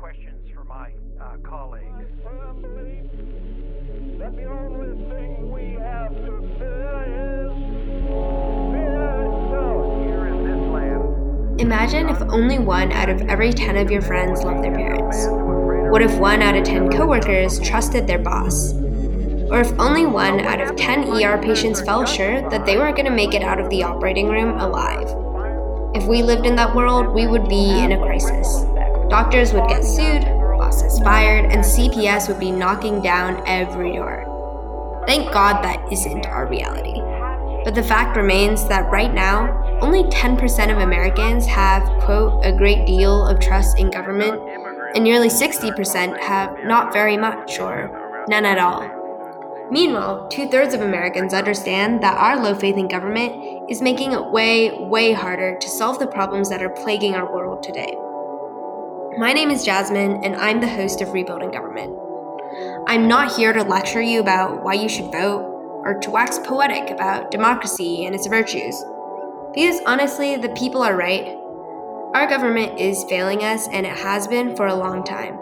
questions for my uh, colleagues. That the only thing we have to fear is fear itself. Here in this land, Imagine if only one out of every 10 of your friends loved their parents. What if one out of 10 coworkers trusted their boss? Or if only one out of 10 ER patients felt sure that they were going to make it out of the operating room alive? If we lived in that world, we would be in a crisis. Doctors would get sued, bosses fired, and CPS would be knocking down every door. Thank God that isn't our reality. But the fact remains that right now, only 10% of Americans have, quote, a great deal of trust in government, and nearly 60% have not very much or none at all. Meanwhile, two thirds of Americans understand that our low faith in government is making it way, way harder to solve the problems that are plaguing our world today. My name is Jasmine, and I'm the host of Rebuilding Government. I'm not here to lecture you about why you should vote or to wax poetic about democracy and its virtues. Because honestly, the people are right. Our government is failing us, and it has been for a long time.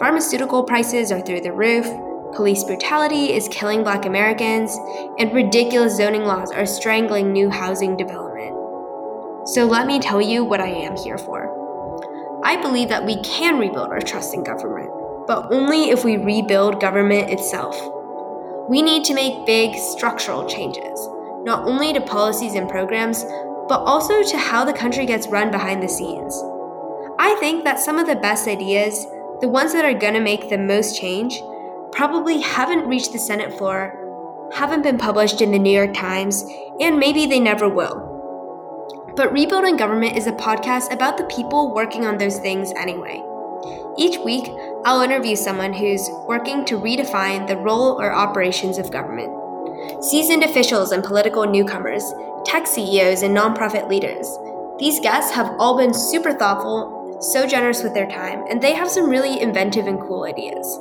Pharmaceutical prices are through the roof, police brutality is killing black Americans, and ridiculous zoning laws are strangling new housing development. So let me tell you what I am here for. I believe that we can rebuild our trust in government, but only if we rebuild government itself. We need to make big structural changes, not only to policies and programs, but also to how the country gets run behind the scenes. I think that some of the best ideas, the ones that are going to make the most change, probably haven't reached the Senate floor, haven't been published in the New York Times, and maybe they never will. But Rebuilding Government is a podcast about the people working on those things anyway. Each week, I'll interview someone who's working to redefine the role or operations of government. Seasoned officials and political newcomers, tech CEOs, and nonprofit leaders. These guests have all been super thoughtful, so generous with their time, and they have some really inventive and cool ideas.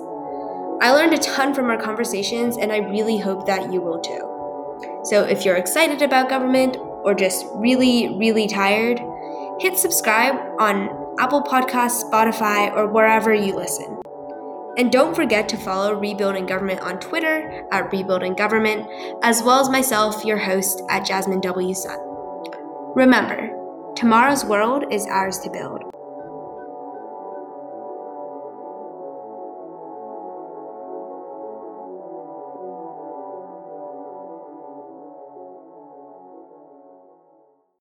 I learned a ton from our conversations, and I really hope that you will too. So if you're excited about government or just really, really tired, hit subscribe on Apple Podcasts, Spotify, or wherever you listen. And don't forget to follow Rebuilding Government on Twitter at Rebuilding Government, as well as myself, your host, at Jasmine W. Sun. Remember, tomorrow's world is ours to build.